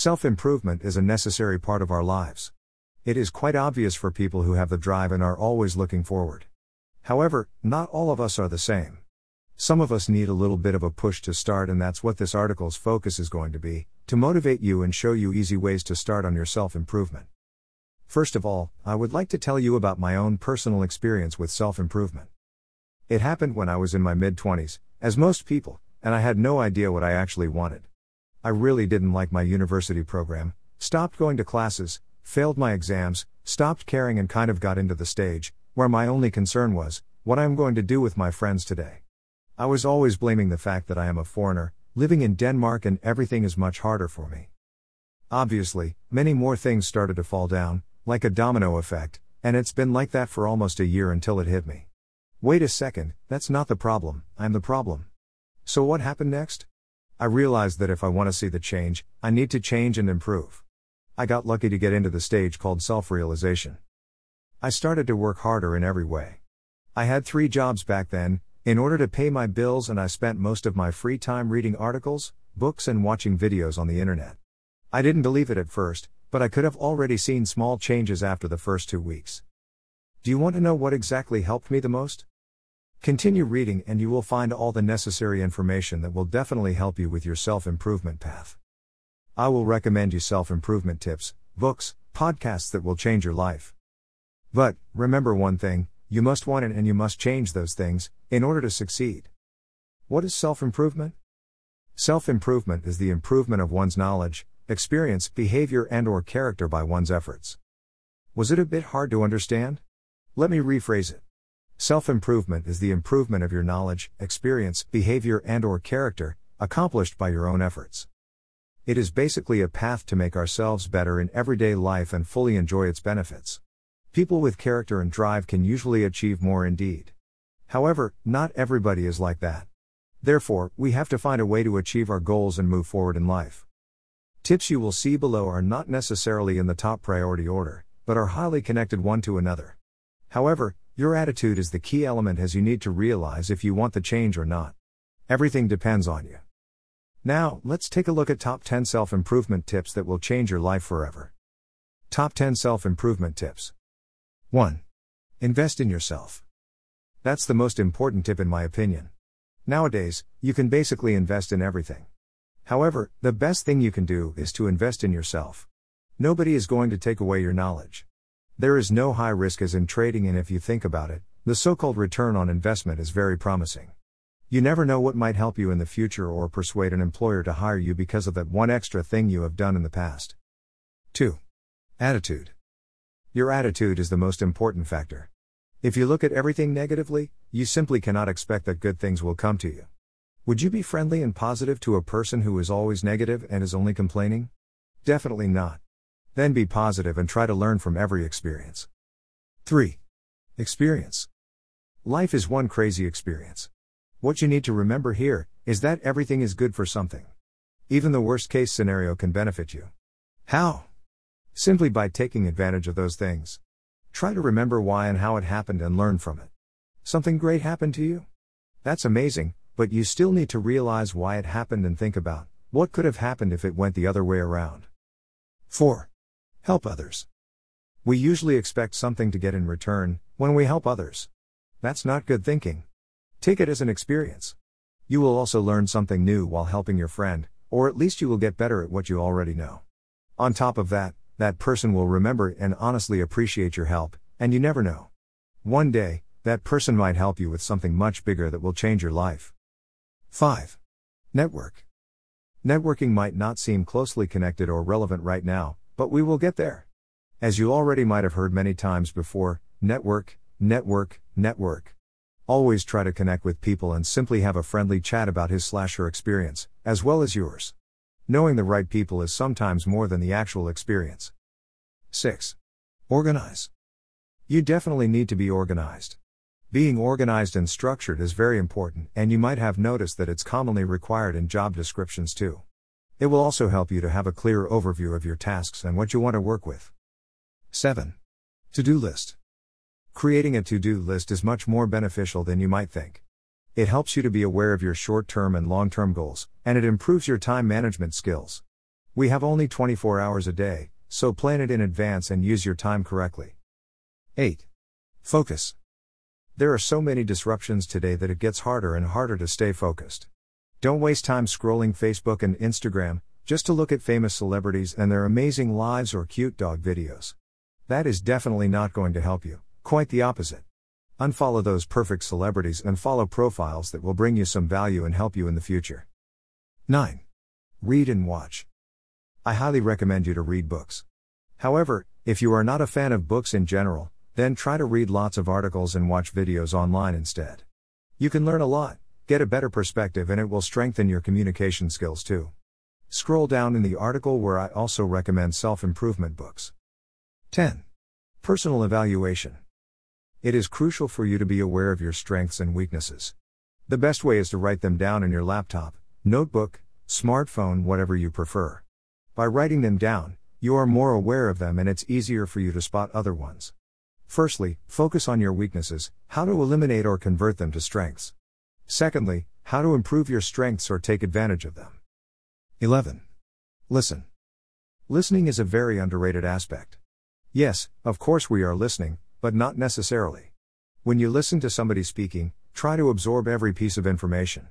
Self improvement is a necessary part of our lives. It is quite obvious for people who have the drive and are always looking forward. However, not all of us are the same. Some of us need a little bit of a push to start, and that's what this article's focus is going to be to motivate you and show you easy ways to start on your self improvement. First of all, I would like to tell you about my own personal experience with self improvement. It happened when I was in my mid 20s, as most people, and I had no idea what I actually wanted. I really didn't like my university program, stopped going to classes, failed my exams, stopped caring, and kind of got into the stage where my only concern was what I am going to do with my friends today. I was always blaming the fact that I am a foreigner, living in Denmark, and everything is much harder for me. Obviously, many more things started to fall down, like a domino effect, and it's been like that for almost a year until it hit me. Wait a second, that's not the problem, I'm the problem. So what happened next? I realized that if I want to see the change, I need to change and improve. I got lucky to get into the stage called self realization. I started to work harder in every way. I had three jobs back then, in order to pay my bills, and I spent most of my free time reading articles, books, and watching videos on the internet. I didn't believe it at first, but I could have already seen small changes after the first two weeks. Do you want to know what exactly helped me the most? Continue reading, and you will find all the necessary information that will definitely help you with your self improvement path. I will recommend you self improvement tips, books, podcasts that will change your life. But, remember one thing you must want it and you must change those things in order to succeed. What is self improvement? Self improvement is the improvement of one's knowledge, experience, behavior, and or character by one's efforts. Was it a bit hard to understand? Let me rephrase it. Self improvement is the improvement of your knowledge, experience, behavior, and or character, accomplished by your own efforts. It is basically a path to make ourselves better in everyday life and fully enjoy its benefits. People with character and drive can usually achieve more indeed. However, not everybody is like that. Therefore, we have to find a way to achieve our goals and move forward in life. Tips you will see below are not necessarily in the top priority order, but are highly connected one to another. However, your attitude is the key element as you need to realize if you want the change or not. Everything depends on you. Now, let's take a look at top 10 self improvement tips that will change your life forever. Top 10 self improvement tips 1. Invest in yourself. That's the most important tip in my opinion. Nowadays, you can basically invest in everything. However, the best thing you can do is to invest in yourself. Nobody is going to take away your knowledge. There is no high risk as in trading, and if you think about it, the so called return on investment is very promising. You never know what might help you in the future or persuade an employer to hire you because of that one extra thing you have done in the past. 2. Attitude. Your attitude is the most important factor. If you look at everything negatively, you simply cannot expect that good things will come to you. Would you be friendly and positive to a person who is always negative and is only complaining? Definitely not. Then be positive and try to learn from every experience. 3. Experience. Life is one crazy experience. What you need to remember here is that everything is good for something. Even the worst case scenario can benefit you. How? Simply by taking advantage of those things. Try to remember why and how it happened and learn from it. Something great happened to you? That's amazing, but you still need to realize why it happened and think about what could have happened if it went the other way around. 4. Help others. We usually expect something to get in return when we help others. That's not good thinking. Take it as an experience. You will also learn something new while helping your friend, or at least you will get better at what you already know. On top of that, that person will remember and honestly appreciate your help, and you never know. One day, that person might help you with something much bigger that will change your life. 5. Network. Networking might not seem closely connected or relevant right now, but we will get there. As you already might have heard many times before, network, network, network. Always try to connect with people and simply have a friendly chat about his slash her experience, as well as yours. Knowing the right people is sometimes more than the actual experience. 6. Organize. You definitely need to be organized. Being organized and structured is very important, and you might have noticed that it's commonly required in job descriptions too. It will also help you to have a clear overview of your tasks and what you want to work with. 7. To do list. Creating a to do list is much more beneficial than you might think. It helps you to be aware of your short term and long term goals, and it improves your time management skills. We have only 24 hours a day, so plan it in advance and use your time correctly. 8. Focus. There are so many disruptions today that it gets harder and harder to stay focused. Don't waste time scrolling Facebook and Instagram just to look at famous celebrities and their amazing lives or cute dog videos. That is definitely not going to help you, quite the opposite. Unfollow those perfect celebrities and follow profiles that will bring you some value and help you in the future. 9. Read and watch. I highly recommend you to read books. However, if you are not a fan of books in general, then try to read lots of articles and watch videos online instead. You can learn a lot, get a better perspective, and it will strengthen your communication skills too. Scroll down in the article where I also recommend self improvement books. 10. Personal evaluation. It is crucial for you to be aware of your strengths and weaknesses. The best way is to write them down in your laptop, notebook, smartphone, whatever you prefer. By writing them down, you are more aware of them and it's easier for you to spot other ones. Firstly, focus on your weaknesses, how to eliminate or convert them to strengths. Secondly, how to improve your strengths or take advantage of them. 11. Listen. Listening is a very underrated aspect. Yes, of course we are listening, but not necessarily. When you listen to somebody speaking, try to absorb every piece of information.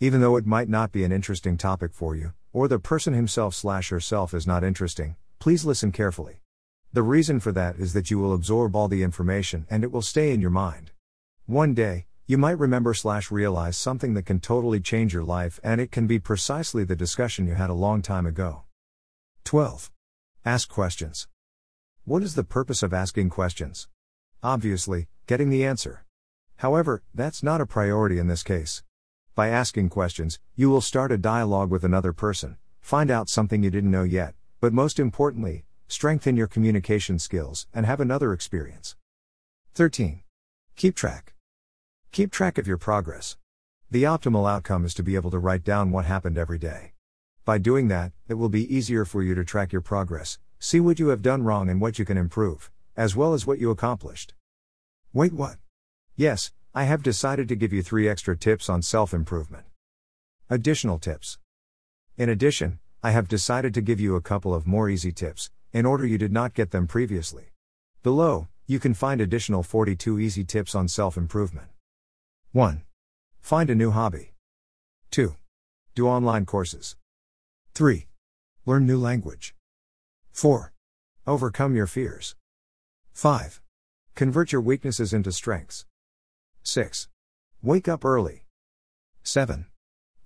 Even though it might not be an interesting topic for you, or the person himself slash herself is not interesting, please listen carefully. The reason for that is that you will absorb all the information and it will stay in your mind. One day, you might remember slash realize something that can totally change your life and it can be precisely the discussion you had a long time ago. 12. Ask questions. What is the purpose of asking questions? Obviously, getting the answer. However, that's not a priority in this case. By asking questions, you will start a dialogue with another person, find out something you didn't know yet, but most importantly, strengthen your communication skills and have another experience. 13. Keep track. Keep track of your progress. The optimal outcome is to be able to write down what happened every day. By doing that, it will be easier for you to track your progress, see what you have done wrong and what you can improve as well as what you accomplished. Wait, what? Yes, I have decided to give you three extra tips on self improvement. Additional tips. In addition, I have decided to give you a couple of more easy tips, in order you did not get them previously. Below, you can find additional 42 easy tips on self improvement. 1. Find a new hobby. 2. Do online courses. 3. Learn new language. 4. Overcome your fears. 5. Convert your weaknesses into strengths. 6. Wake up early. 7.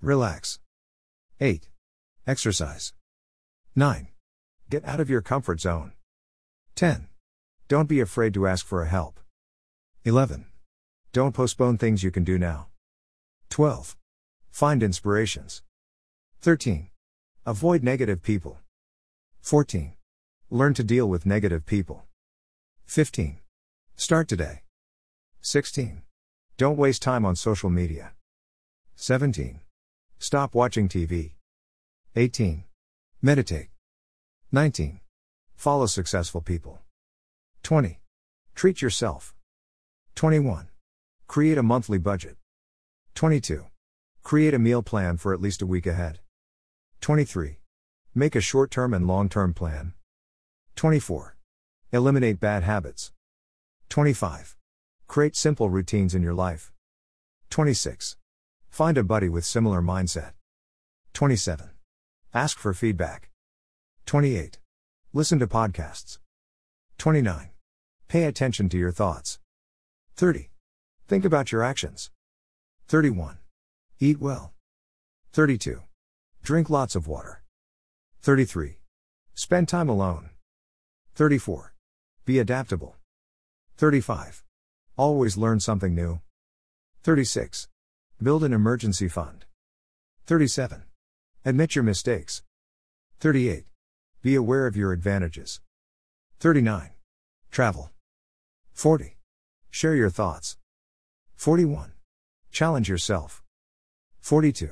Relax. 8. Exercise. 9. Get out of your comfort zone. 10. Don't be afraid to ask for a help. 11. Don't postpone things you can do now. 12. Find inspirations. 13. Avoid negative people. 14. Learn to deal with negative people. 15. Start today. 16. Don't waste time on social media. 17. Stop watching TV. 18. Meditate. 19. Follow successful people. 20. Treat yourself. 21. Create a monthly budget. 22. Create a meal plan for at least a week ahead. 23. Make a short term and long term plan. 24. Eliminate bad habits. 25. Create simple routines in your life. 26. Find a buddy with similar mindset. 27. Ask for feedback. 28. Listen to podcasts. 29. Pay attention to your thoughts. 30. Think about your actions. 31. Eat well. 32. Drink lots of water. 33. Spend time alone. 34. Be adaptable. 35. Always learn something new. 36. Build an emergency fund. 37. Admit your mistakes. 38. Be aware of your advantages. 39. Travel. 40. Share your thoughts. 41. Challenge yourself. 42.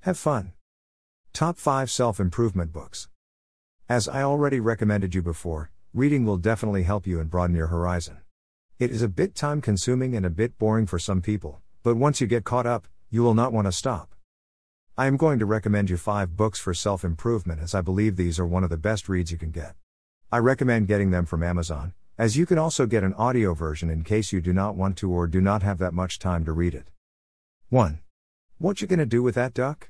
Have fun. Top 5 Self Improvement Books. As I already recommended you before, reading will definitely help you and broaden your horizon. It is a bit time consuming and a bit boring for some people, but once you get caught up, you will not want to stop. I am going to recommend you five books for self improvement as I believe these are one of the best reads you can get. I recommend getting them from Amazon, as you can also get an audio version in case you do not want to or do not have that much time to read it. 1. What you gonna do with that duck?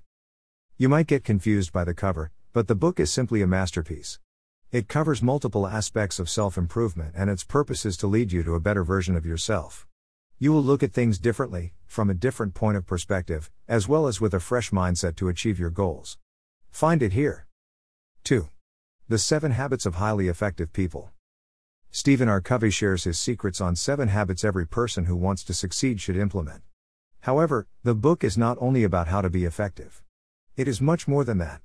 You might get confused by the cover, but the book is simply a masterpiece. It covers multiple aspects of self improvement and its purpose is to lead you to a better version of yourself. You will look at things differently, from a different point of perspective, as well as with a fresh mindset to achieve your goals. Find it here. 2. The 7 Habits of Highly Effective People. Stephen R. Covey shares his secrets on 7 habits every person who wants to succeed should implement. However, the book is not only about how to be effective. It is much more than that.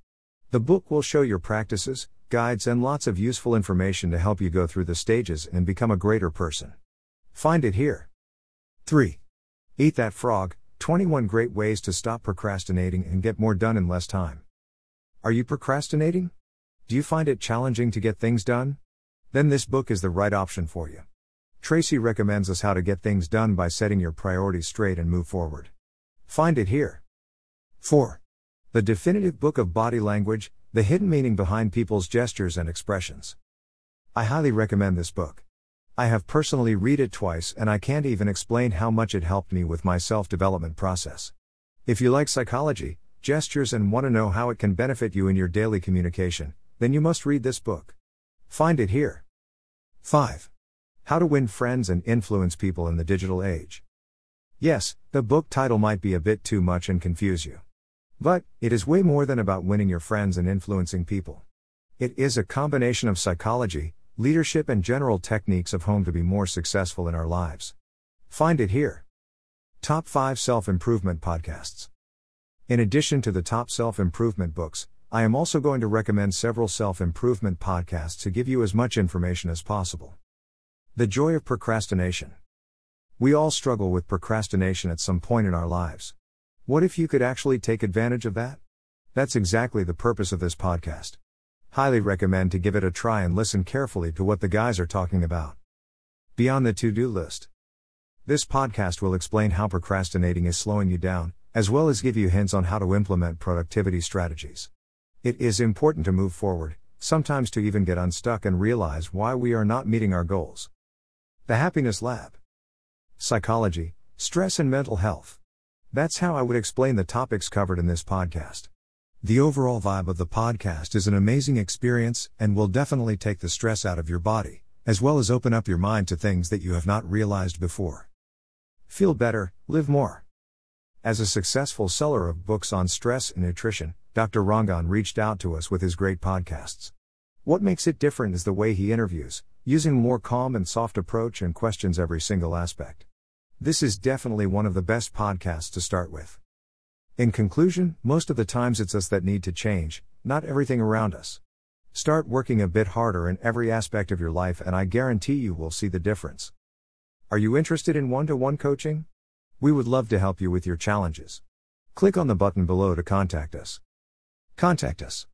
The book will show your practices, guides, and lots of useful information to help you go through the stages and become a greater person. Find it here. 3. Eat That Frog 21 Great Ways to Stop Procrastinating and Get More Done in Less Time. Are you procrastinating? Do you find it challenging to get things done? Then this book is the right option for you. Tracy recommends us how to get things done by setting your priorities straight and move forward. Find it here. 4. The Definitive Book of Body Language The Hidden Meaning Behind People's Gestures and Expressions. I highly recommend this book. I have personally read it twice and I can't even explain how much it helped me with my self-development process. If you like psychology, gestures and want to know how it can benefit you in your daily communication, then you must read this book. Find it here. 5. How to win friends and influence people in the digital age. Yes, the book title might be a bit too much and confuse you. But, it is way more than about winning your friends and influencing people. It is a combination of psychology, leadership, and general techniques of home to be more successful in our lives. Find it here. Top 5 Self Improvement Podcasts. In addition to the top self improvement books, I am also going to recommend several self improvement podcasts to give you as much information as possible. The Joy of Procrastination. We all struggle with procrastination at some point in our lives. What if you could actually take advantage of that? That's exactly the purpose of this podcast. Highly recommend to give it a try and listen carefully to what the guys are talking about. Beyond the to do list. This podcast will explain how procrastinating is slowing you down, as well as give you hints on how to implement productivity strategies. It is important to move forward, sometimes to even get unstuck and realize why we are not meeting our goals. The Happiness Lab. Psychology, stress, and mental health. That's how I would explain the topics covered in this podcast. The overall vibe of the podcast is an amazing experience and will definitely take the stress out of your body, as well as open up your mind to things that you have not realized before. Feel better, live more. As a successful seller of books on stress and nutrition, Dr. Rangan reached out to us with his great podcasts. What makes it different is the way he interviews, using more calm and soft approach and questions every single aspect. This is definitely one of the best podcasts to start with. In conclusion, most of the times it's us that need to change, not everything around us. Start working a bit harder in every aspect of your life, and I guarantee you will see the difference. Are you interested in one to one coaching? We would love to help you with your challenges. Click on the button below to contact us. Contact us.